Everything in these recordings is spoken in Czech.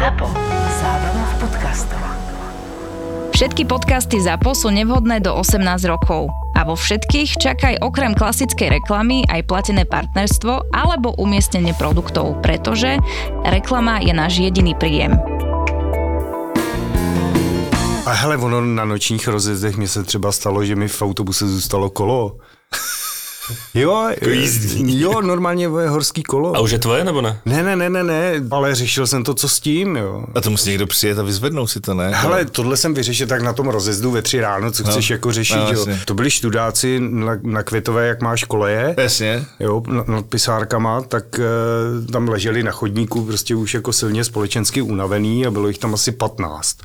ZAPO. Zábrná v podcastov. Všetky podcasty ZAPO sú nevhodné do 18 rokov. A vo všetkých čakaj okrem klasickej reklamy aj platené partnerstvo alebo umiestnenie produktov, pretože reklama je náš jediný príjem. A hele, ono na nočních rozjezdech mi se třeba stalo, že mi v autobuse zůstalo kolo. Jo, jo, normálně je horský kolo. A už je tvoje nebo ne? Ne, ne, ne, ne, ne, ale řešil jsem to, co s tím, jo. A to musí někdo přijet a vyzvednout si to, ne? Hele, tohle jsem vyřešil tak na tom rozjezdu ve tři ráno, co chceš jako řešit, no, jo. jasně. To byli študáci na, na Květové, jak máš koleje. Jasně. Jo, nad, nad pisárkama, tak e, tam leželi na chodníku prostě už jako silně společensky unavený a bylo jich tam asi 15.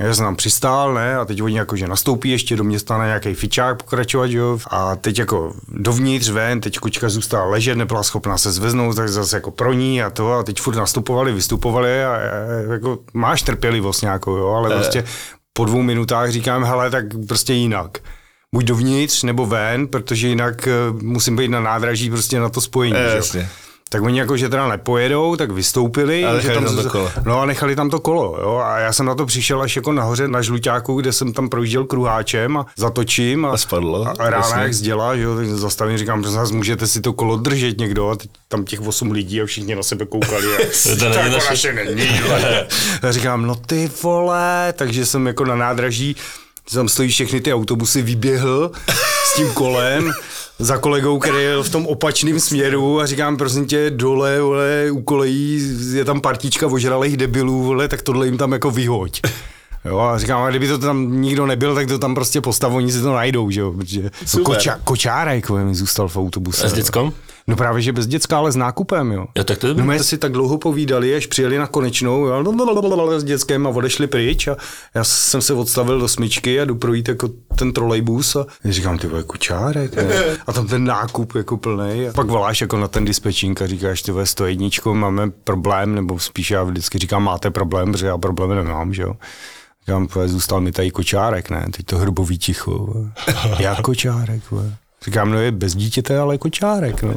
Já jsem tam přistál, ne, a teď oni jako, že nastoupí ještě do města na nějaký fičák pokračovat, jo, a teď jako dovnitř ven, teď kočka zůstala ležet, nebyla schopná se zveznout, tak zase jako pro ní a to, a teď furt nastupovali, vystupovali a, a jako máš trpělivost nějakou, jo, ale prostě po dvou minutách říkám, hele, tak prostě jinak. Buď dovnitř nebo ven, protože jinak eh, musím být na nádraží prostě na to spojení. Eh, že jo. jasně. Tak oni jako, že teda nepojedou, tak vystoupili. A že nechali tam to kolo. No a nechali tam to kolo, jo. A já jsem na to přišel až jako nahoře na žluťáku, kde jsem tam projížděl kruháčem a zatočím. A, A spadlo, A, a rána jasně. jak zděla, že jo, tak zastavím, říkám, že zase můžete si to kolo držet někdo. A teď tam těch osm lidí a všichni na sebe koukali. A, To to není jako naše. naše není. A říkám, no ty vole, takže jsem jako na nádraží, tam stojí všechny ty autobusy, vyběhl s tím kolem za kolegou, který je v tom opačném směru a říkám, prosím tě, dole, vole, u kolejí je tam partička ožralých debilů, vole, tak tohle jim tam jako vyhoď. Jo, a říkám, a kdyby to tam nikdo nebyl, tak to tam prostě postav, oni si to najdou, že jo, protože Super. koča, kočárek mi zůstal v autobuse. A s děckom? No právě, že bez děcka, ale s nákupem, jo. Jo, tak to je No my jsme si tak dlouho povídali, až přijeli na konečnou jo, s dětskem a odešli pryč a já jsem se odstavil do smyčky a jdu projít jako ten trolejbus a říkám, ty vole, kučárek, ne? A tam ten nákup jako plný. A pak voláš jako na ten dispečink a říkáš, ty vole, 101, máme problém, nebo spíš já vždycky říkám, máte problém, protože já problém nemám, že jo. Říkám, vole, zůstal mi tady kočárek, ne? Teď to hrubový ticho. Jak kočárek, vole? Říkám, no je bez dítěte, ale kočárek, no.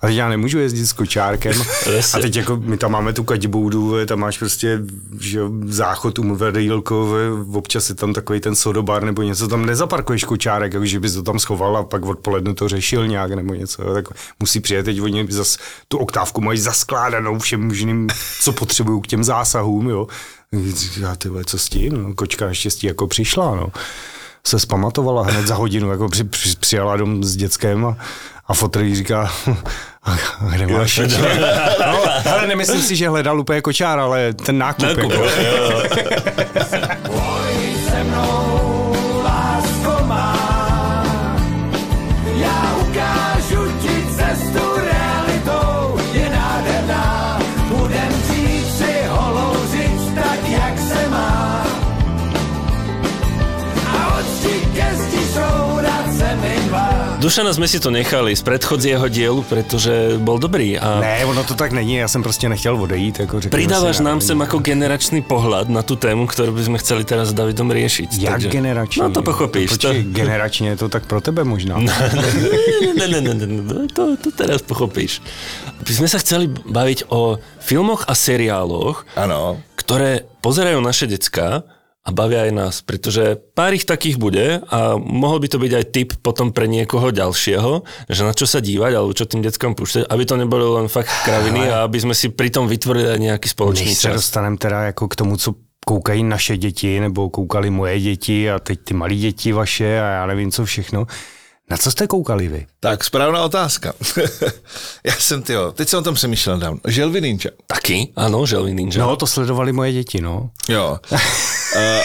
A teď já nemůžu jezdit s kočárkem. A teď jako my tam máme tu kadiboudu, tam máš prostě že, záchod umyvadýlko, vole, občas je tam takový ten sodobar nebo něco, tam nezaparkuješ kočárek, jako že bys to tam schoval a pak odpoledne to řešil nějak nebo něco, tak musí přijet, teď oni zas tu oktávku mají zaskládanou všem možným, co potřebují k těm zásahům, jo. Já ty vole, co s tím? No, kočka naštěstí jako přišla, no se zpamatovala hned za hodinu, jako při, při, přijela dom s dětskem a, a fotr jí říká, a, a kde máš? no, ale nemyslím si, že hledal úplně kočár, ale ten nákup. Nákup, jako. jo, jo. Dušana sme si to nechali z predchodzieho dielu, pretože bol dobrý a Ne, ono to tak není, já jsem prostě nechtěl odejít. Jako si, nám sem ako generačný pohľad na tú tému, ktorú by sme chceli teraz s Davidom riešiť. Jak generačně? No to pochopíš. To... Počkej, generačně je to tak pro tebe možná. ne, ne, ne, ne, ne, to, to teraz pochopíš. My sme sa chceli baviť o filmoch a seriáloch, Ano. ktoré pozerajú naše decka a bavia aj nás, pretože pár ich takých bude a mohol by to byť aj tip potom pre niekoho ďalšieho, že na čo sa dívať alebo čo tým deckom púšťať, aby to neboli len fakt kraviny a aby sme si pritom vytvorili aj nejaký spoločný Než se čas. dostaneme teda jako k tomu, co koukají naše děti, nebo koukali moje děti a teď ty malí děti vaše a já nevím co všechno. Na co jste koukali vy? Tak, správná otázka. Já jsem, tyjo, teď jsem o tom přemýšlel dávno. Želvy Ninja. Taky? Áno, Želvy Ninja. No, to sledovali moje děti, no. Jo. Uh,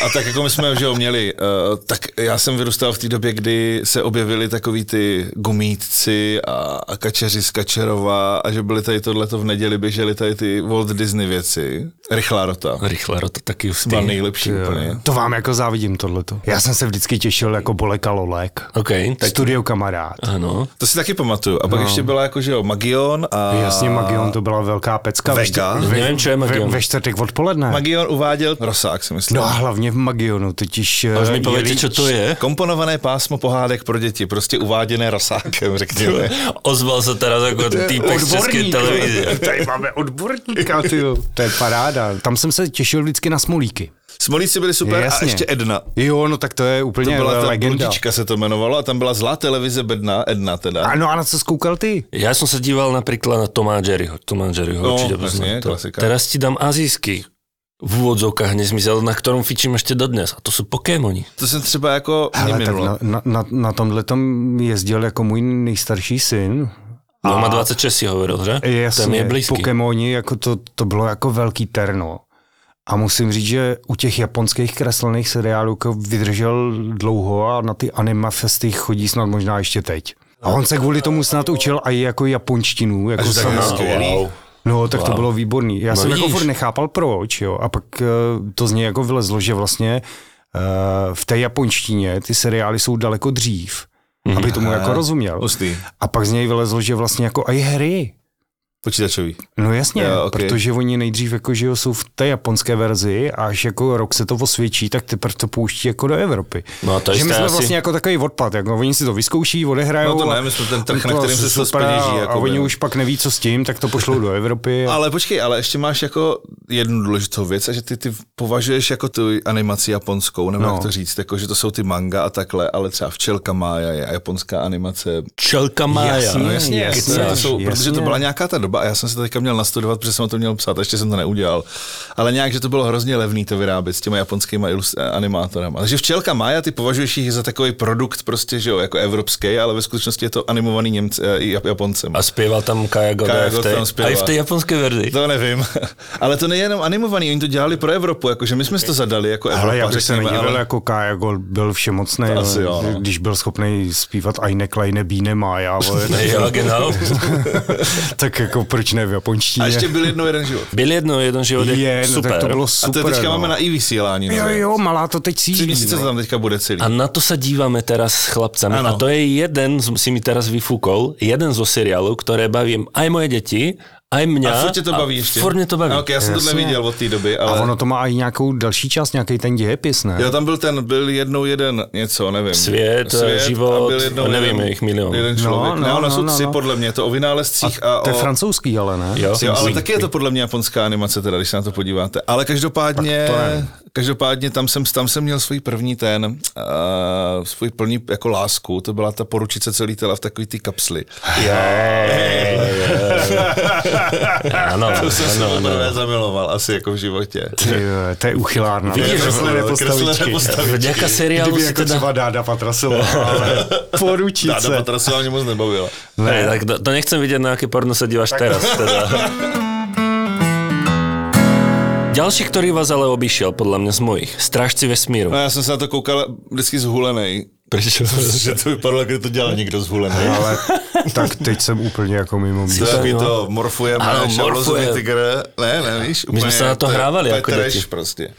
a tak jako my jsme že jo, měli, uh, tak já jsem vyrůstal v té době, kdy se objevili takový ty gumítci a, a kačeři z Kačerova a že byly tady tohleto v neděli, běžely tady ty Walt Disney věci. Rychlá rota. Rychle, to taky Byla nejlepší úplně. To vám jako závidím tohleto. Já jsem se vždycky těšil jako Bolek a Lolek. OK, tak Studio kamarád. áno. To si taky pamatuju. A pak no. ještě byla jako, že jo, Magion a... Jasně, Magion to byla velká pecka. Vega. Ve, Nevím, čo je ve, Magion. ve čtvrtek odpoledne. Magion uváděl Rosák, si myslím. No hlavně v Magionu, totiž... A eh, mi poviete, jeli- čo to je? Komponované pásmo pohádek pro děti, prostě uváděné rasákem, řekněme. Ozval sa teraz ako týpek z Odborník, televízie. Tady máme odborníka, tyjo. To je paráda. Tam jsem se těšil vždycky na smolíky. Smolíci byli super Jasně. a ještě Edna. Jo, no tak to je To úplně byla ta legenda. se to jmenovalo a tam byla zlá televize bedna, Edna teda. Ano, a na co skoukal ty? Ja som sa díval napríklad na Toma a Jerryho. Toma a Jerryho No, jasne, poznám to. klasika. Teraz ti dám azijský v úvodzovkách nezmysel, na ktorom fičím ešte dodnes. A to sú Pokémoni. To jsem třeba jako Hele, tak na, na, na, na tomhle tom jezdil jako můj nejstarší syn. No, má 26 si hovoril, že? Jasně, to mi je blízky. Pokémoni, jako to, to bylo jako velký terno. A musím říct, že u těch japonských kreslených seriálů jako vydržel dlouho a na ty anime festy chodí snad možná ještě teď. A on se kvůli tomu snad učil i jako japonštinu, jako tak. Wow. No, tak to bylo výborný. Já No jsem jako furt nechápal proč, jo. A pak eh, to z něj jako vylezlo, že vlastně eh, v té japonštině ty seriály jsou daleko dřív, aby tomu jako rozuměl. Hustý. A pak z něj vylezlo, že vlastně jako i hry. Počítačový. No jasně, Jo, jo, ok. okay. protože oni nejdřív jako, že jo, jsou v té japonské verzi a až jako rok se to osvědčí, tak teprve to pouští jako do Evropy. No a to že my jsme asi- vlastně jako takový odpad, jako oni si to vyzkouší, odehrajou. No to ne, a- my jsme ten trh, na kterým se to speněží, A jako oni by. už pak neví, co s tím, tak to pošlou do Evropy. A... Ale počkej, ale ještě máš jako jednu důležitou věc, a že ty, ty považuješ jako tu animaci japonskou, nebo no. Jak to říct, jako že to jsou ty manga a takhle, ale třeba včelka Mája je a japonská animace. Čelka Mája. Jasně, No jasně, jasně, jasně, to jsou, jasně. protože to byla nějaká ta doba a já jsem se to teďka měl nastudovat, protože jsem o to měl psát, a ještě jsem to neudělal. Ale nějak, že to bylo hrozně levný to vyrábět s těma japonskými animátorama. Takže včelka Mája, ty považuješ jich za takový produkt prostě, že jo, jako evropský, ale ve skutečnosti je to animovaný Němce, eh, Jap- Japoncem. A spieval tam Kaja Goda Kaja v tam spieval. aj v tej japonskej verzii. To nevím. Ale to nejenom animovaný, oni to dělali pro Evropu, jakože my jsme si to zadali jako Evropa, Ale já bych se nedivil, ale- jako Kaja Gold byl všemocný, jo, no. když byl schopný zpívat Eine kleine Biene Maja, vole, Ja, genau. tak jako proč ne v japonštině? A ještě byl jednou jeden život. Byl jedno, jeden život je, je, no, super. tak to bylo A super. to teďka no. máme na i vysílání. Jo, nové. jo, malá to teď Tři cílí. měsíce no. tam teďka bude celý. A na to sa dívame teraz s chlapcami. Áno. A to je jeden, si mi teraz vyfúkol, jeden zo seriálov, ktoré bavím aj moje deti, aj mňa. A furt tě to baví ještě? Furt mě to baví. A Ok, já jsem to Jasně. neviděl od té doby, A ale... ono to má i nějakou další část, nějaký ten dějepis, ne? Jo, tam byl ten, byl jednou jeden něco, nevím. Svět, život, nevím, je jich milion. Jeden člověk. No, ne, no, ono no, jsou no, tři no. podle mě, to o vynálezcích a, To je o... francouzský, ale ne? Jo. Jo, ale taky je to podle mě japonská animace, teda, když se na to podíváte. Ale každopádně, to ne. Každopádně tam jsem, tam jsem měl svůj první ten, uh, svůj plný jako lásku, to byla ta poručice celý tela v takový ty kapsly. Áno, To jsem se poprvé zamiloval, asi jako v životě. Ty, jo, to je uchylárna. Vidíš, že- kreslené kreslené postavičky. postavičky. Vďaka seriálu Kdyby si jako teda... třeba Dáda Patrasová, ale Dáda poručice. Patrasová mě moc nebavila. Ne, tak to, to nechcem vidieť, na aké porno sa díváš teraz. Teda. Ďalší, ktorý vás ale obišiel, podľa mňa z mojich. Strážci vesmíru. No, já jsem se na to koukal vždycky zhulenej. Prečo? Že to vypadalo, když to dělal někdo zhulený. Ale tak teď jsem úplně jako mimo To místo. je to morfujeme, Ano, morfujeme. tygr. Ne, ne, víš, My jsme úplně se na to hrávali úplně jako děti. prostě.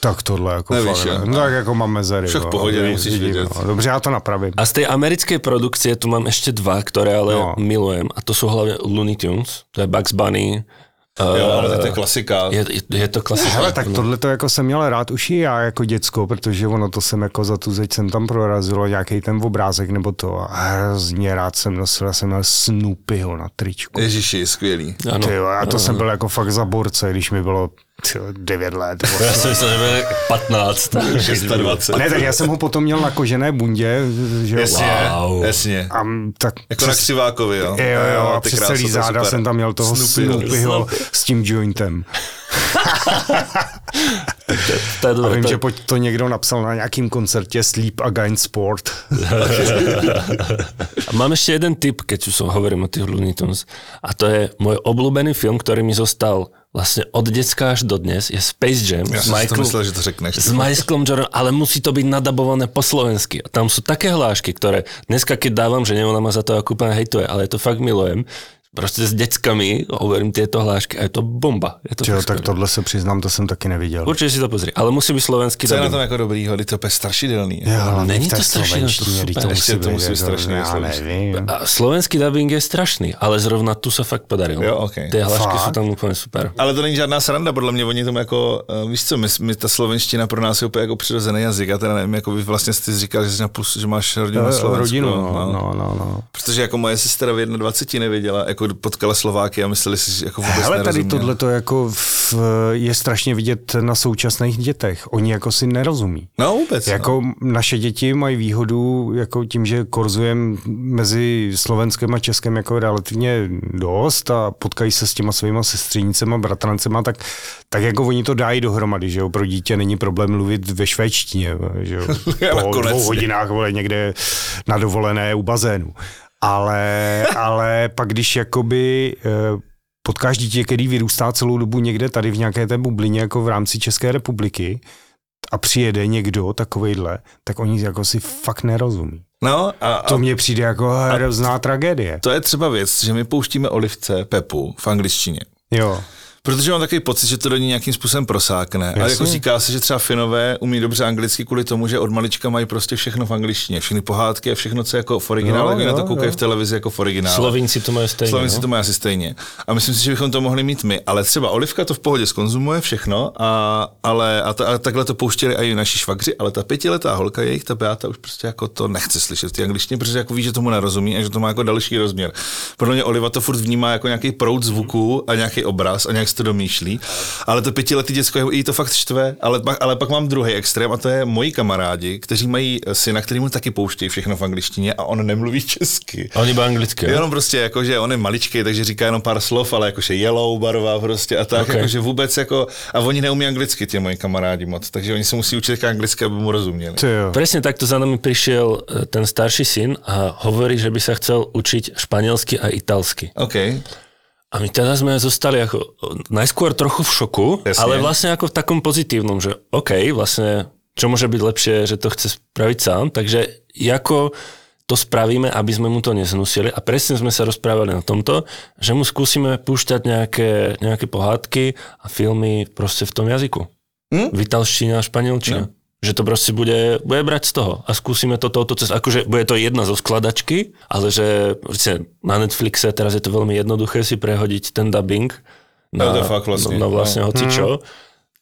Tak tohle jako Nevíš, fakt, ne. No, tak jako mám mezery. Však v no. pohodě, nemusíš vidím, vědět. no. Dobře, já to napravím. A z tej americkej produkcie tu mám ešte dva, ktoré ale No. milujem. A to sú hlavne Looney Tunes. To je Bugs Bunny. Jo, ale to je klasika. Je, je, je to klasika. Hele, tak tohle to jako jsem měl rád už i já jako děcko, protože ono to jsem jako za tu zeď jsem tam prorazilo nějaký ten obrázek nebo to a hrozně rád jsem nosil, já jsem měl Snoopyho na tričku. Ježiši, skvělý. Ano. Ty jo, a to jsem byl jako fakt za borce, když mi bylo tyjo, 9 let. Ja som myslel, že bude 15. 26. Ne, tak já jsem ho potom měl na kožené bundě, že jo. Jasně, Wow. jasně. A m, tak Jako na křivákovi, jo. Jo, jo, a ty přes celý to záda super. jsem tam měl toho Snoopyho. Snoopyho s tím jointem. To je A dobré. vím, to že pojď to někdo napsal na nějakým koncertě Sleep Against Sport. A mám ešte jeden tip, keď už hovorím o tých Looney Tunes. A to je môj obľúbený film, ktorý mi zostal vlastne od decka až do dnes, je Space Jam Já s jsem si to Michaelom, myslel, že to řekneš. s Michaelom Jordan, ale musí to byť nadabované po slovensky. A tam sú také hlášky, ktoré dneska keď dávam, že ona ma za to úplne hejtuje, ale to fakt milujem. Proste s deckami hovorím tieto hlášky a je to bomba. Je to Čo, fakt tak tohle se přiznám, to jsem taky neviděl. Určite si to pozri, ale musí byť slovenský Co je na tom jako dobrýho, Kdy to je úplně strašidelný. Jo, ale Není to strašně, to super. to Ještě musí to být, musí být jako, strašně já nevím. A slovenský dubbing je strašný, ale zrovna tu sa fakt podarilo. Jo, ok. Tie hlášky Fakt? sú tam úplne super. Ale to není žádná sranda, podle mě oni tomu jako, uh, víš co, my, my, ta slovenština pro nás je úplně jako přirozený jazyk, já teda nevím, jako vy vlastně jsi říkal, že, jsi na plus, že máš rodinu na Eh, Slovensku. Rodinu, no, no, no, no. Protože jako moje sestra v 21 nevěděla, jako potkala Slováky a mysleli si, že jako vůbec Hele, tady tohle to jako v, je strašně vidět na současných dětech. Oni jako si nerozumí. No vůbec, no. Jako naše děti mají výhodu jako tím, že korzujem mezi Slovenskem a Českem jako relativně dost a potkají se s těma svýma sestřenicema, bratrancema, tak, tak jako oni to dají dohromady, že jo, pro dítě není problém mluvit ve švédštině, že jo, po dvou hodinách vole, někde na dovolené u bazénu. Ale, ale pak když jakoby eh, potkáš dítě, který vyrůstá celou dobu někde tady v nějaké té bublině, jako v rámci České republiky, a přijede někdo takovejhle, tak oni jako si fakt nerozumí. No a, a To mně přijde jako hrozná tragédie. to je třeba věc, že my pouštíme Olivce Pepu v angličtině. Jo. Protože mám takový pocit, že to do ní nějakým způsobem prosákne. Ale jako Jasně. říká se, že třeba Finové umí dobře anglicky kvůli tomu, že od malička mají prostě všechno v angličtině. Všechny pohádky a všechno, co je jako v originále, Jo, jak oni na to koukají jo. v televizi jako v originále. Slovinci to majú stejne. Slovenci no? to mají asi stejně. A myslím si, že bychom to mohli mít my. Ale třeba Olivka to v pohodě skonzumuje všechno, a, ale a, ta, a takhle to pouštěli i naši švagři, ale ta pětiletá holka, jejich ta Beata už prostě jako to nechce slyšet v té angličtině, protože jako ví, že tomu nerozumí a že to má jako další rozměr. Podle mě Oliva to furt vnímá jako nějaký proud zvuku a nějaký obraz a nějak si to domýšlí. Ale to pětiletý děcko, jí to fakt štve, ale pak, ale pak mám druhý extrém a to je moji kamarádi, kteří mají syna, který mu taky pouštějí všechno v angličtině a on nemluví česky. Oni iba anglicky, jo? Jenom prostě jako, že on je maličký, takže říká jenom pár slov, ale jakože yellow barva prostě a tak, Ok. okay. jakože vůbec jako, a oni neumí anglicky, ti moji kamarádi moc, takže oni se musí učit anglicky, aby mu rozuměli. Ty jo. Presne takto za nami prišiel e, ten starší syn a hovorí, že by sa chcel učiť španielsky a italsky. OK. A my teda sme zostali ako najskôr trochu v šoku, Jasne. ale vlastne ako v takom pozitívnom, že OK, vlastne čo môže byť lepšie, že to chce spraviť sám, takže ako to spravíme, aby sme mu to neznusili a presne sme sa rozprávali na tomto, že mu skúsime púšťať nejaké, nejaké pohádky a filmy proste v tom jazyku. Hm? V italštine a španielčine. Že to proste bude, bude brať z toho a skúsime to touto cez, akože bude to jedna zo skladačky, ale že proste na Netflixe teraz je to veľmi jednoduché si prehodiť ten dubbing na, No, to fakt vlastně, na, na vlastne no. hocičo.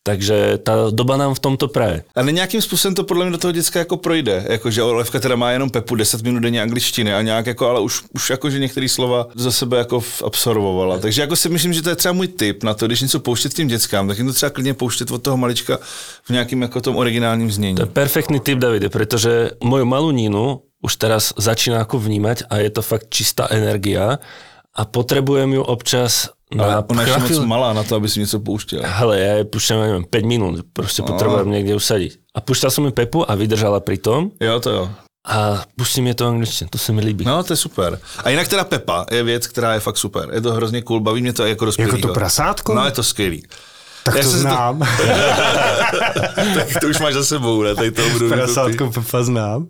Takže ta doba nám v tomto praje. A ne nějakým způsobem to podle mě do toho děcka jako projde, jako že Olevka teda má jenom Pepu 10 minut denně angličtiny a nějak jako, ale už, už jako, že některé slova za sebe jako absorbovala. Takže jako si myslím, že to je třeba můj tip na to, když něco pouštět tím dětskám, tak jim to třeba klidně pouštět od toho malička v nějakým jako tom originálním znění. To je perfektný tip, Davide, pretože moju malú Ninu už teraz začína ako vnímať a je to fakt čistá energia a potrebujem ju občas Ale na ona ještě moc malá na to, aby si něco pouštěla. Hele, ja jej púšťam, ja neviem, 5 minút, proste No. potrebujem niekde usadiť. A púšťal som jej Pepu a vydržala pri tom Jo, to jo. a pustím je to angličtine, to se mi líbí. No, to je super. A jinak teda Pepa je věc, která je fakt super. Je to hrozně cool, baví mě to jako dospělýho. Jako to prasátko? No, je to skvělý. Tak Já to jsem si to- znám. tak to už máš za sebou, ne? Tady to budu Prasátko Pepa znám.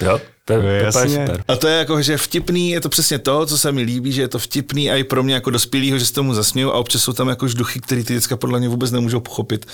Jo, to je, Pepa je jasně. super. A to je jako, že vtipný, je to přesně to, co se mi líbí, že je to vtipný a i pro mě jako dospělýho, že se tomu zasměju a občas jsou tam jako duchy, který ty děcka podle mě vůbec nemůžou pochopit.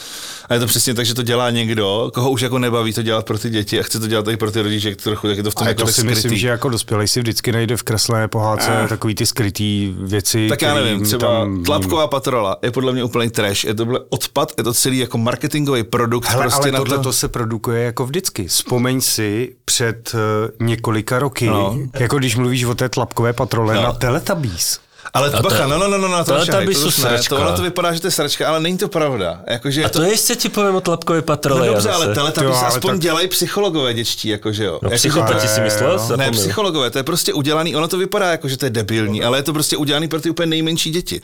A je to přesně tak, že to dělá někdo, koho už jako nebaví to dělat pro ty děti a chce to dělat i pro ty rodiče, jak trochu, tak je to v tom A jako to tak si skrytý. myslím, že jako dospělý si vždycky najde v kreslené pohádce takový ty skrytý věci. Tak já nevím, třeba tam- Tlapková patrola je podle mě úplný trash, je to byl odpad, je to celý jako marketingový produkt Hele, prostě ale na tohle to. to se produkuje jako vždycky. Vzpomeň si před uh, několika roky, No. jako když mluvíš o té tlapkové patrole No. na Teletubbies. Ale to- bacha, no, no, no, no, no, to, to- to by to sračka. to, ono to vypadá, že to je sračka, ale není to pravda. Jakože A to ještě ti poviem o tlapkové patrole. No dobře, ale ale aspoň tak- dělají psychologové děčtí, jakože jo. No, Jako, psychopati si myslel? jo. Ne, psychologové, to je prostě udělaný, ono to vypadá jako, že to je debilní, ale je to prostě udělaný pro ty úplně nejmenší děti.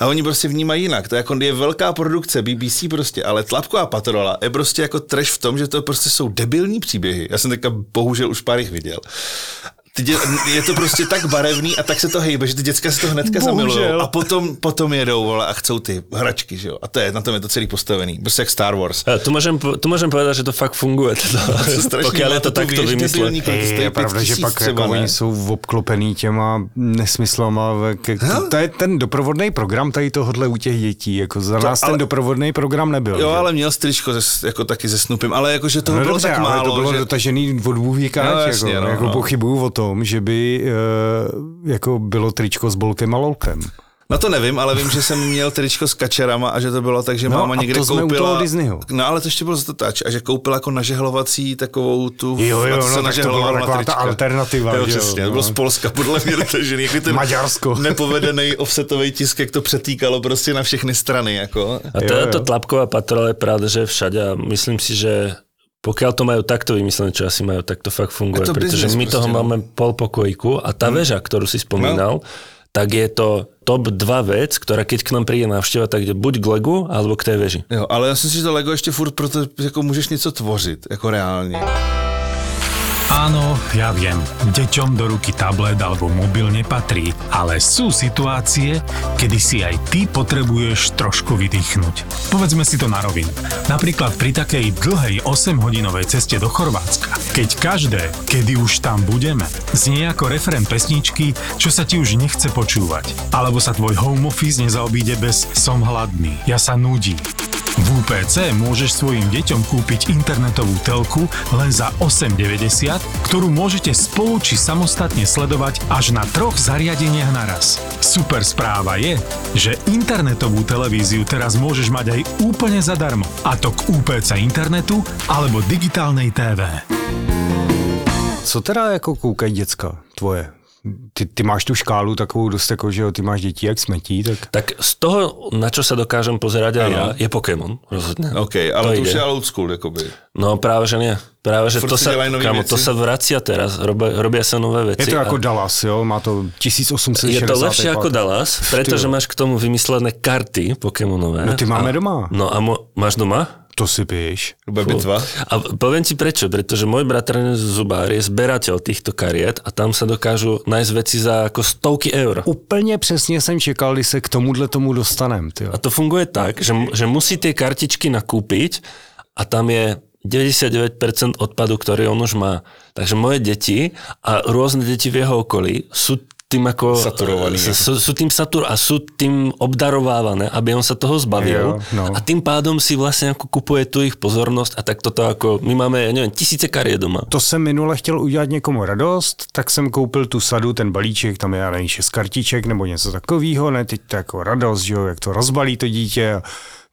A oni prostě vnímají jinak. To je, jako, je velká produkce BBC prostě, ale Tlapková patrola je prostě jako trash v tom, že to prostě jsou debilní příběhy. Já jsem teďka bohužel už pár jich viděl. Ty dě, je to prostě tak barevný a tak se to hejbe, že ty děcka se to hnedka zamilují a potom, potom jedou vole, a chcou ty hračky, že jo. A to je, na tom je to celý postavený. Prostě jak Star Wars. A tu môžem, po- tu môžem povedať, že to fakt funguje. Strašný, pokiaľ je to to tu takto to stojí je pět pravda, že pak třeba, jako oni jsou obklopený těma nesmyslama. Ke, to je ten doprovodný program tady tohohle u těch dětí. Jako za nás ale- ten doprovodný program nebyl. Jo, že? ale měl stričko ze, jako taky se Snoopem, ale jakože toho No bylo dobře, tak málo, to bylo že... dotažený od Bůh No, jako, no, jako no. pochybuju o tom, že by uh, jako bylo tričko s bolkem a lolkem. No to nevím, ale vím, že jsem měl tričko s kačerama a že to bylo tak, že No, máma a někde to jsme u koupila... toho Disneyho. No ale to ještě bylo zatotač. A že koupila jako nažehlovací takovou tu... Jo, jo, no, tak to byla taková ta alternativa, Jo, přesně, to no. bylo z Polska, podle mě dotažený. Jak ten Maďarsko. nepovedený offsetový tisk, jak to přetýkalo prostě na všechny strany, jako. A Jo, táto jo. tlapková patrola je pravda, že je všade a myslím si, že pokiaľ to majú takto vymyslené, čo asi majú, tak to fakt funguje. Je to Pretože my toho proste, no. máme pol pokojíku a tá väža, ktorú si spomínal, tak je to top 2 vec, ktorá keď k nám príde návšteva, tak ide buď k Legu, alebo k tej veži. Jo, ale já si myslím, že to Lego ještě furt proto, jako můžeš něco tvořit, jako reálně. Áno, ja viem, deťom do ruky tablet alebo mobil nepatrí, ale sú situácie, kedy si aj ty potrebuješ trošku vydýchnuť. Povedzme si to na rovinu. Napríklad pri takej dlhej 8-hodinovej ceste do Chorvátska. Keď každé, kedy už tam budeme, znie ako refrén pesničky, čo sa ti už nechce počúvať. Alebo sa tvoj home office nezaobíde bez som hladný, ja sa nudím. V UPC môžeš svojim deťom kúpiť internetovú telku len za 8,90, ktorú môžete spolu či samostatne sledovať až na troch zariadeniach naraz. Super správa je, že internetovú televíziu teraz môžeš mať aj úplne zadarmo, a to k UPC internetu alebo digitálnej TV. Co teda jako koukají děcka tvoje? Ty, ty máš tu škálu takovou dost jako, že jo, ty máš děti jak smetí, tak Tak z toho, na čo sa dokážem pozerať aj ja, je Pokémon, rozhodne. OK, ale to, To už je old school, jakoby. No práve, že nie. Práve, že Furt to kamo, věci. to sa vracia teraz, robia, robia sa nové veci. je to a- jako Dallas, jo, má to 1860. Je to lepšie ako Dallas, jo. máš k tomu vymyslené karty Pokémonové. No ty máme a, doma. No a mo, máš doma? To si píš. Bitva. A poviem ti prečo, pretože môj bratranec Zubár je zberateľ týchto kariet a tam sa dokážu nájsť veci za ako stovky eur. Úplně přesně jsem čekal, kdy se k tomuhle tomu dostanem. Ty. A to funguje tak, že, že musí tie kartičky nakúpiť a tam je 99% odpadu, ktorý on už má. Takže moje deti a rôzne deti v jeho okolí sú tým ako... Saturovaný. Sú, sú tým satur a sú tým obdarovávané, aby on sa toho zbavil. Jo, no. A tým pádom si vlastne ako kupuje tu ich pozornosť a tak toto ako... My máme, ja neviem, tisíce kariet doma. To jsem minule chtěl udělat někomu radost, tak jsem koupil tu sadu, ten balíček, tam je já nevím, šest kartiček nebo něco takového, ne, teď to jako radost, že jo, jak to rozbalí to dítě a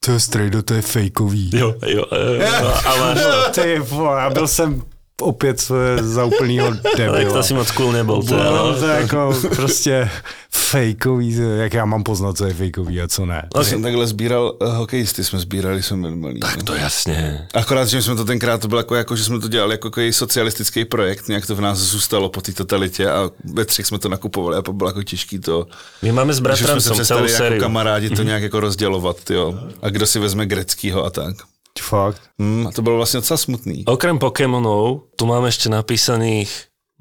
to je strejdo, to je fejkový. Jo, jo, jo, jo. A máš to. Ty vole, já byl jsem opět za úplnýho Tak debila. to si moc cool nebol. To, No, to je jako prostě fejkový, to- jak já mám poznat, co je fejkový a co ne. Okay. Jsem takhle sbíral, uh, hokejisty jsme sbírali, jsme malí. Tak to jasne. Akorát, že jsme to tenkrát, to bylo jako, jako že jsme to dělali jako takový socialistický projekt, nějak to v nás zůstalo po té totalitě a ve třech jsme to nakupovali a bylo jako těžký to, My máme s celú přestali jako sériu. kamarádi to nějak jako rozdělovat, jo. A kdo si vezme greckýho a tak. Fakt. Hmm, a to bylo vlastně docela smutný. Okrem Pokémonov, tu mám ešte napísaných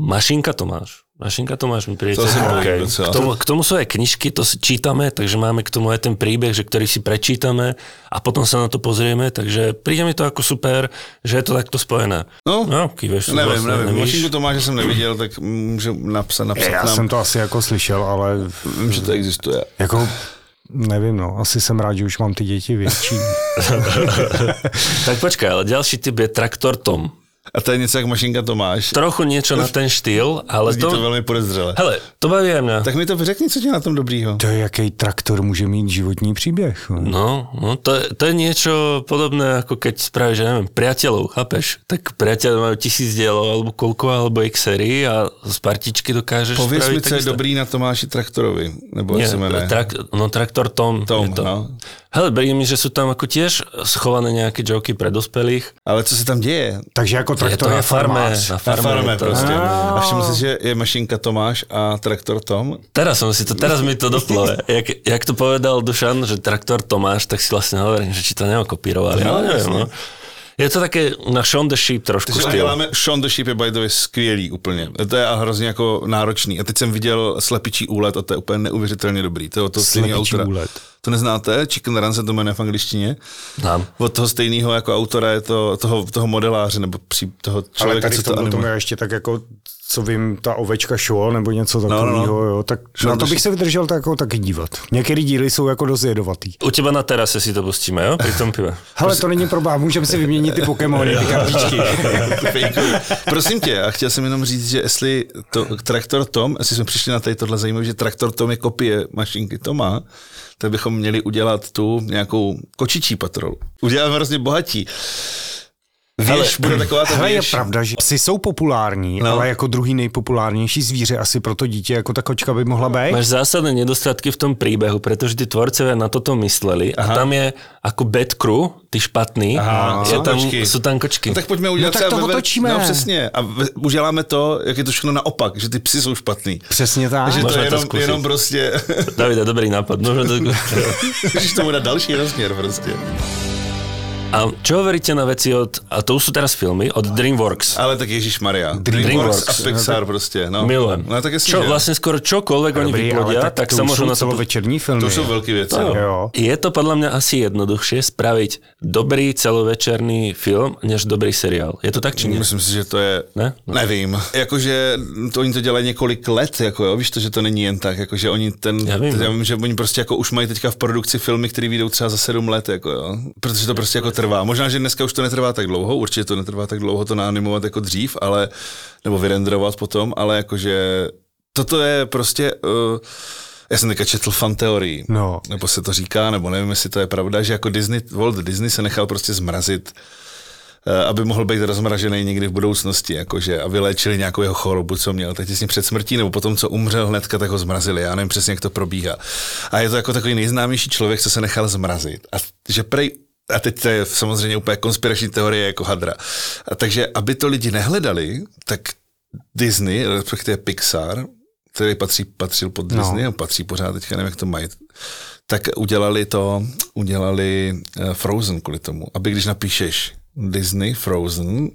Mašinka Tomáš. Mašinka Tomáš mi príde. To okay. k, tomu, k tomu sú aj knižky, to si čítame, takže máme k tomu aj ten príbeh, že ktorý si prečítame a potom sa na to pozrieme, takže príde mi to ako super, že je to takto spojené. No, no kýveš, Nevím, súhlasne, nevím. nevíš. Mašinku Tomáše jsem neviděl, tak můžu napsat, napsat Já nám. jsem to asi jako slyšel, ale Vím, že to existuje. jako nevím, no, asi jsem rád, že už mám ty děti větší. Tak počkaj, ale ďalší typ je Traktor Tom. A to je něco jak Mašinka Tomáš. Trochu niečo na ten štýl, ale to to... velmi podezřele. Hele, to baví mňa. Tak mi to řekni, co ti je na tom dobrýho. To je, jaký traktor může mít životní příběh. no. No, no to, je, to je niečo podobné, ako keď spravíš, ja neviem, priateľov, chápeš? Tak priateľ majú tisíc dielov, alebo koľko, alebo x sérií a z partičky dokážeš Pověz spraviť mi, co je dobrý na Tomáši Traktorovi. Nebo Nie, jak se jmenuje. trak, no traktor Tom. Tom, je to. no. Hele, berie mi, že sú tam ako tiež schované nejaké joky pre dospelých. Ale co se tam děje? Takže jako Je traktor to je, na farme. farmář. Na Na farme, je to. prostě. A všiml si, že je Mašinka Tomáš a Traktor Tom? Teraz som si to, teraz mi to doplo. jak, jak to povedal Dušan, že traktor Tomáš, tak si vlastne hovorím, že či to neokopírovali. No, neviem, no. Je to také na Shaun the Sheep trošku Takže štýl. děláme, Shaun the Sheep je by the way skvělý úplně. To je hrozně jako náročný. A teď jsem viděl Slepičí úlet a to je úplně neuvěřitelně dobrý. To stejného Slepičí autora. úlet. To neznáte? Chicken Run se to jmenuje v angličtině. Znám. Od toho stejného jako autora je to toho, toho modeláře nebo při, toho Ale člověka, tady co v to tomu animuje. je ještě tak jako, co vím, ta ovečka show nebo něco takového, no, no. jo, tak na to bych se vydržel tak jako taky dívat. Některé díly jsou jako dost jedovatý. U teba na terase si to pustíme, jo? Pri tom pive. Hele, to není problém, můžeme si vyměnit ty Pokémony, ty kartičky. Prosím tě, a chtěl jsem jenom říct, že jestli to, Traktor Tom, jestli jsme přišli na tady tohle zajímavé, že Traktor Tom je kopie mašinky Toma, tak bychom měli udělat tu nějakou kočičí patrolu. Uděláme hrozně bohatí. Věž, bude taková ta Hele, je věž. pravda, že psy jsou populární, No. no. ale jako druhý nejpopulárnější zvíře asi pro to dítě, jako ta kočka by mohla být. Máš zásadné nedostatky v tom príbehu, pretože tí tvorcovia na toto mysleli a tam je ako bad crew, ty špatný, Aha, je jsou tam, kočky. sú tam kočky. No tak pojďme udělat tak třeba to ve- otočíme. No přesně. A v- uděláme to, jak je to všechno naopak, že ty psy jsou špatný. Přesně tak. Že to Můžeme je to jenom, zkusit. jenom prostě, Davide, dobrý nápad. Môžeme to... můžeš tomu dát další rozměr prostě. A čo hovoríte na veci od, a to už sú teraz filmy, od DreamWorks? Ale tak Ježíš Maria. Dreamworks. a Pixar prostě. No. Milujem. No tak Čo, že? vlastne skoro čokoľvek oni vyplodia, tak, tak, môžu jsou na to... celovečerní filmy. To jsou velké věci. Jo. No. jo. Je to podľa mňa asi jednoduchšie spraviť dobrý celovečerný film, než dobrý seriál. Je to tak, či nie? Myslím si, že to je, Ne? No. nevím, jakože to oni to dělají několik let, jako jo, víš to, že to není jen tak, jakože oni ten, Já vím, no. já vím, že oni prostě jako už mají teďka v produkci filmy, které vyjdou třeba za sedm let, jako jo, protože to prostě jako trvá. Možná, že dneska už to netrvá tak dlouho, určitě to netrvá tak dlouho to naanimovat jako dřív, ale, nebo vyrenderovat potom, ale jakože toto je prostě, uh, já jsem teďka četl fan teorii, No. nebo se to říká, nebo nevím, jestli to je pravda, že jako Disney, Walt Disney se nechal prostě zmrazit eh, aby mohl být rozmražený někdy v budoucnosti, jakože a vyléčili nějakou jeho chorobu, co měl, tak těsně před smrtí, nebo potom, co umřel hnedka, tak ho zmrazili. Já nevím přesně, jak to probíhá. A je to jako takový nejznámější člověk, co se nechal zmrazit. A že prej, a teď to je samozřejmě úplně konspirační teorie jako hadra. A takže, aby to lidi nehledali, tak Disney, respektive Pixar, který patří, patřil pod Disney, no. patří pořád, teďka nevím, jak to mají, tak udělali to, udělali uh, Frozen kvůli tomu, aby když napíšeš Disney Frozen,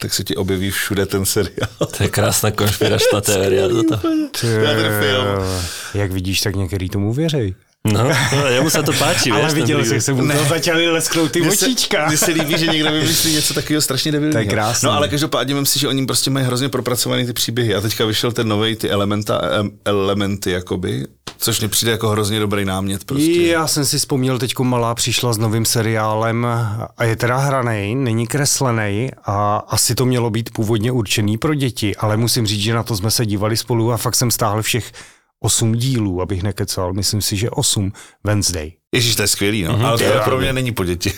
tak se ti objeví všude ten seriál. To je krásna konšpiračná teória. Toto. Já ten film. Eh, Jak vidíš, tak některý tomu věří. No, no, jemu sa to páči. Ale viděl jsi, se mu začaly lesknout ty se- očička. Mně se líbí, že někdo vymyslí něco takového strašně debilního. To je krásný. No ale každopádně myslím si, že oni prostě mají hrozně propracovaný ty příběhy. A teďka vyšel ten nový ty elementa, em, elementy, jakoby, což mi přijde jako hrozně dobrý námět prostě. Já jsem si vzpomněl, teďko malá přišla s novým seriálem a je teda hranej, není kreslený a asi to mělo být původně určený pro děti, ale musím říct, že na to jsme se dívali spolu a fakt jsem stáhl všech osm dílů, abych nekecal, myslím si, že osm Wednesday. Ježíš, to je skvělý, no. Mhm. Ale to je pro mě není po děti.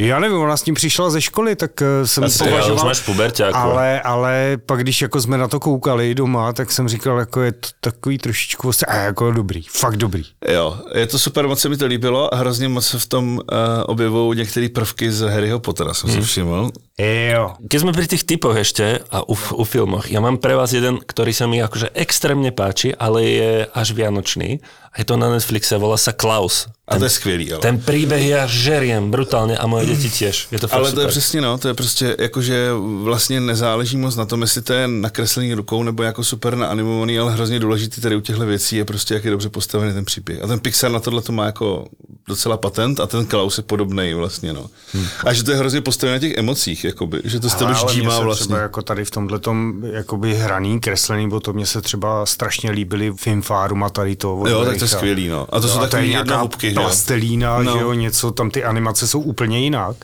Já nevím, ona s tím přišla ze školy, tak eh, jsem Asi, ale už považoval, máš puberťáku. ale, ale pak když jako jsme na to koukali doma, tak jsem říkal, jako je to takový trošičku, a jako dobrý, fakt dobrý. Jo, je to super, moc se mi to líbilo a hrozně moc se v tom uh, objevují některé prvky z Harryho Pottera, jsem Mhm. si všiml. Jo. Keď sme pri tých typoch ešte a u, u filmoch, ja mám pre vás jeden, ktorý sa mi akože extrémne páči, ale je až vianočný. A je to na Netflixe, volá sa Klaus. A to je skvělý, ale. Ten príbeh ja žeriem brutálne a moje deti tiež. Je to fakt Ale to je super. přesně no, to je prostě jakože vlastně nezáleží moc na tom, jestli to je nakreslený rukou nebo jako super naanimovaný, ale hrozně důležitý tady u těchto věcí je prostě, jak je dobře postavený ten příběh. A ten Pixar na tohle to má jako docela patent a ten Klaus je podobný vlastně, no. Hmm. A že to je hrozně postavené na těch emocích, jakoby, že to s mně ždímá vlastně. třeba jako tady v tomhle tom jakoby hraný, kreslený, bo to mě se třeba strašně líbily Finfárum a tady to. Jo, tak to je skvělý, no. A to jsou je takový nějaká jednohubky, že jo. plastelína, No. že jo, něco, tam ty animace jsou úplně jinak.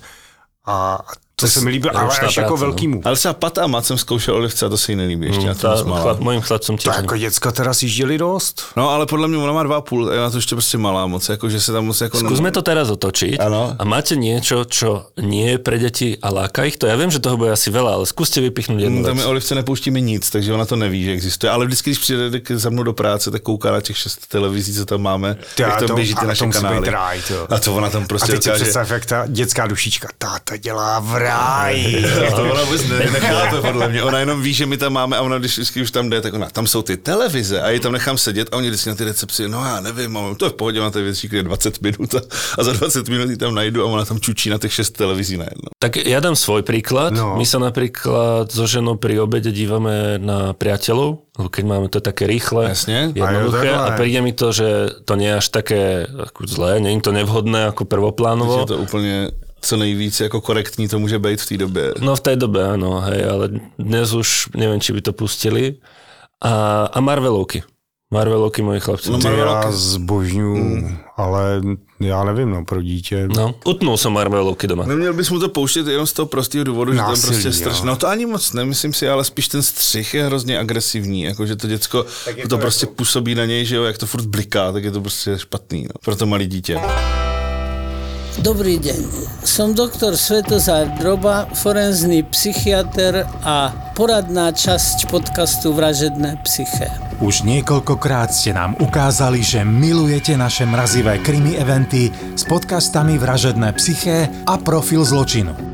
A to se mi líbí, ale až jako no. velkýmu. Ale třeba Pat a Mat jsem zkoušel olivce a to se jí nelíbí ještě, já to Tá, moc malá. chlap, mojim chlapcom To tiež. jako děcka teda sjížděli dost. No ale podle mě ona má dva a půl, já to ještě prostě malá moc, jako že se tam moc jako... Skúsme to teraz otočiť. Áno. A máte niečo, čo nie je pre deti a láka ich to? Ja viem, že toho bude asi veľa, ale skúste vypichnúť jednu Tam vec. my Olivce nepouštíme nic, takže ona to neví, že existuje. Ale vždycky, když přijde k- za mnou do práce, tak kouká na těch šest televizí, co tam máme, Já jak tam to- běží ty a naše kanály. A to ona tam A prostě teď si dokáže... představ, jak ta dětská dušička, táta dělá v ráji. To ona vůbec ne, nechápe podle mě. Ona jenom ví, že my tam máme a ona, když vždycky už tam jde, tak ona, tam jsou ty televize a ji tam nechám sedět a oni vždycky na ty recepci, no já nevím, mám, to je v pohodě, máte věcí, kde je 20 minut a, a, za 20 minut ji tam najdu a ona tam čučí na těch 6 televizí najednou. Tak ja dám svoj príklad. No. My sa napríklad so ženou pri obede dívame na lebo keď máme to také rýchle, Jasne. jednoduché A jo, a, príde mi to, že to nie je až také ako zlé, nie je to nevhodné ako Je prvoplánovo. to úplně co nejvíc jako korektní to může být v té době. No v tej dobe áno, hej, ale dnes už neviem, či by to pustili. A, a Marvelovky. Marvelovky moji chlapci. No, No, Ty já Marvelovky. zbožňuju, ale já nevím, no, pro dítě. no, utnul som Marvelovky doma. Neměl bys mu to pouštět jenom z toho prostého důvodu, že tam Násilí, prostě jo. strč. No to ani moc nemyslím si, ale spíš ten střih je hrozně agresivní, jako že to děcko to, to prostě působí na něj, že jo, jak to furt bliká, tak je to prostě špatný, no, pro to malé dítě. Dobrý deň, som doktor Svetozár Droba, forenzný psychiatr a poradná časť podcastu Vražedné psyché. Už niekoľkokrát ste nám ukázali, že milujete naše mrazivé krimi eventy s podcastami Vražedné psyché a Profil zločinu.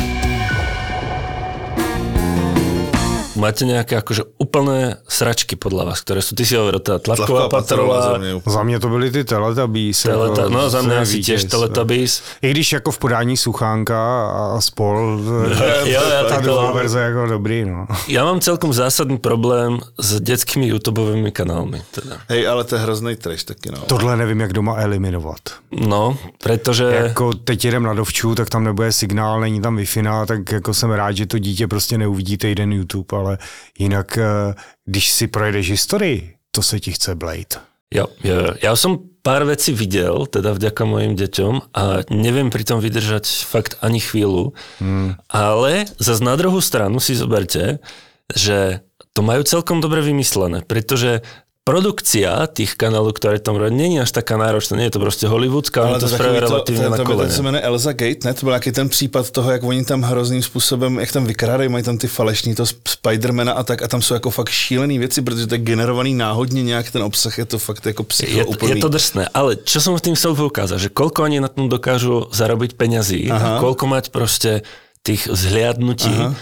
Máte nejaké akože úplné sračky podľa vás, ktoré sú, ty si hovoril, tá tlaková patrola, za mě. Za mě to byly ty Teletubbies. teleta, jako no za je asi tiež vítěz. Teletubbies. I když jako v podání Suchánka a spol, Jo, ja ta druhá to, verze jako dobrý, no. ja mám celkom zásadný problém s detskými YouTubeovými kanálmi. Teda. Hej, ale to je hrozný trash taky, no. Tohle nevím, jak doma eliminovat. No, pretože... Jako teď jedem na dovču, tak tam nebude signál, není tam wi tak jako jsem rád, že to dítě prostě neuvidí týden YouTube, ale jinak, eh, když si projedeš historii, to se ti chce blejt. Jo, jo. Ja som pár vecí videl, teda vďaka mojim deťom a neviem pri tom vydržať fakt ani chvíľu, hmm. ale zase na druhú stranu si zoberte, že to majú celkom dobre vymyslené, pretože produkcia tých kanálov, ktoré tam robia, není až taká náročná, nie je to proste hollywoodská, ale to, spravia relatívne na to, to, kolene. se jmenuje Elza Gate, ne? To byl jaký ten případ toho, jak oni tam hrozným způsobem, jak tam vykrádají, mají tam ty falešní, to Spidermana a tak, a tam jsou jako fakt šílený věci, protože to je generovaný náhodně nějak ten obsah, je to fakt jako psycho je, úplný. je to drsné, ale čo som tým chcel poukázať, že koľko oni na tom dokážu zarobiť peňazí a koľko mať proste tých zhliadnutí. Aha.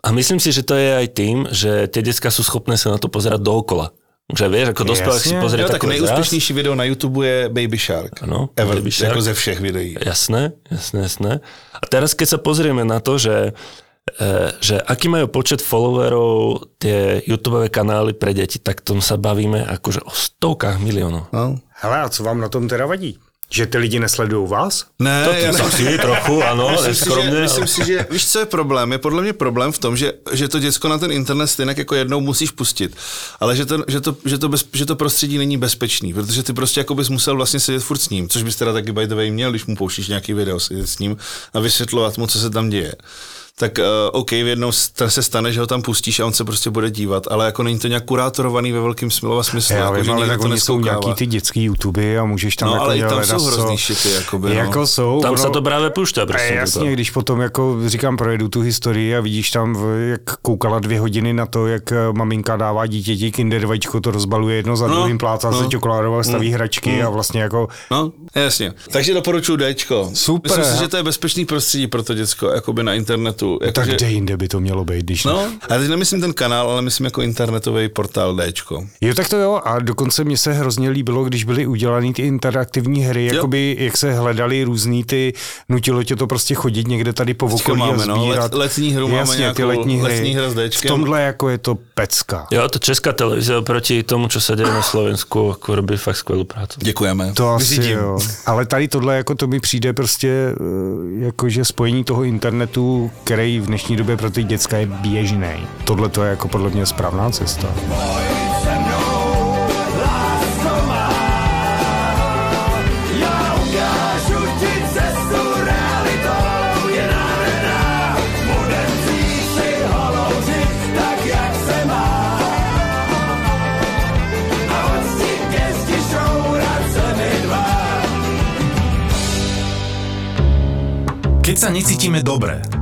A myslím si, že to je aj tým, že tie decka sú schopné sa na to pozerať dookola. Že vieš, ako dospelák si pozrie Jo, tak takový nejúspěšnější video na YouTube je Baby Shark. Ano, Ever, Baby Shark. Jako ze všech videí. Jasné, jasné, jasné. A teraz, keď sa pozrieme na to, že, e, že aký majú počet followerov tie YouTube kanály pre deti, tak tom sa bavíme akože o stovkách miliónov. No. Hele, a co vám na tom teda vadí? Že ty lidi nesledují vás? Ne, To já jsem si trochu, ano, Myslím si, že, myslím si, že víš, co je problém? Je podle mě problém v tom, že, že to děcko na ten internet stejně jako jednou musíš pustit, ale že to, že to, že to, bez, že to prostředí není bezpečný, protože ty prostě jako bys musel vlastně sedět furt s ním, což bys teda taky by the way měl, když mu pouštíš nějaký video, sedět s ním a vysvětlovat mu, co se tam děje. Tak uh, OK, v jednou st- se stane, že ho tam pustíš a on se prostě bude dívat, ale jako není to nějak kurátorovaný ve velkým slova smyslu. Já jako, vím, že ale tak to oni jsou nějaký ty dětský YouTube a můžeš tam No, jako ale i tam jsou ledas, hrozný co- šity, jakoby, no. Jako jsou. Tam ono- sa to práve púšťa, A prosím. jasně, když potom, jako říkám, projedu tu historii a vidíš tam, v- jak koukala dvě hodiny na to, jak eh, maminka dává dítěti kinder vajíčko, to rozbaluje jedno za No, druhým, plácá se no. čokoládová, staví hračky a vlastně jako No, jasně. Takže doporučuji Dčko. Super. Myslím si, že to je bezpečný prostředí pro to děcko, jakoby na internetu. Jako, tak že... kde jinde by to mělo být, když No, a teď nemyslím ten kanál, ale myslím jako internetový portál Dčko. Jo, tak to jo. A dokonce mně se hrozně líbilo, když byly udělané ty interaktivní hry, jakoby jak se hledali různý ty, nutilo tě to prostě chodit někde tady po okolí a máme, no, sbírat. let- letní hru máme Jasně, ty nějakou letní hry. letní hra s v Dčkem. tomhle jako je to pecka. Jo, to česká televízia oproti tomu, čo sa deje na Slovensku, ako robí fakt skvelú prácu. Děkujeme. To asi Vyřídím. jo. Ale tady tohle jako to mi přijde prostě eh, jakože spojení toho internetu, který který v dnešní době pro ty děcka je běžný. Tohle to je jako podle mě správná cesta. Keď sa necítime dobre,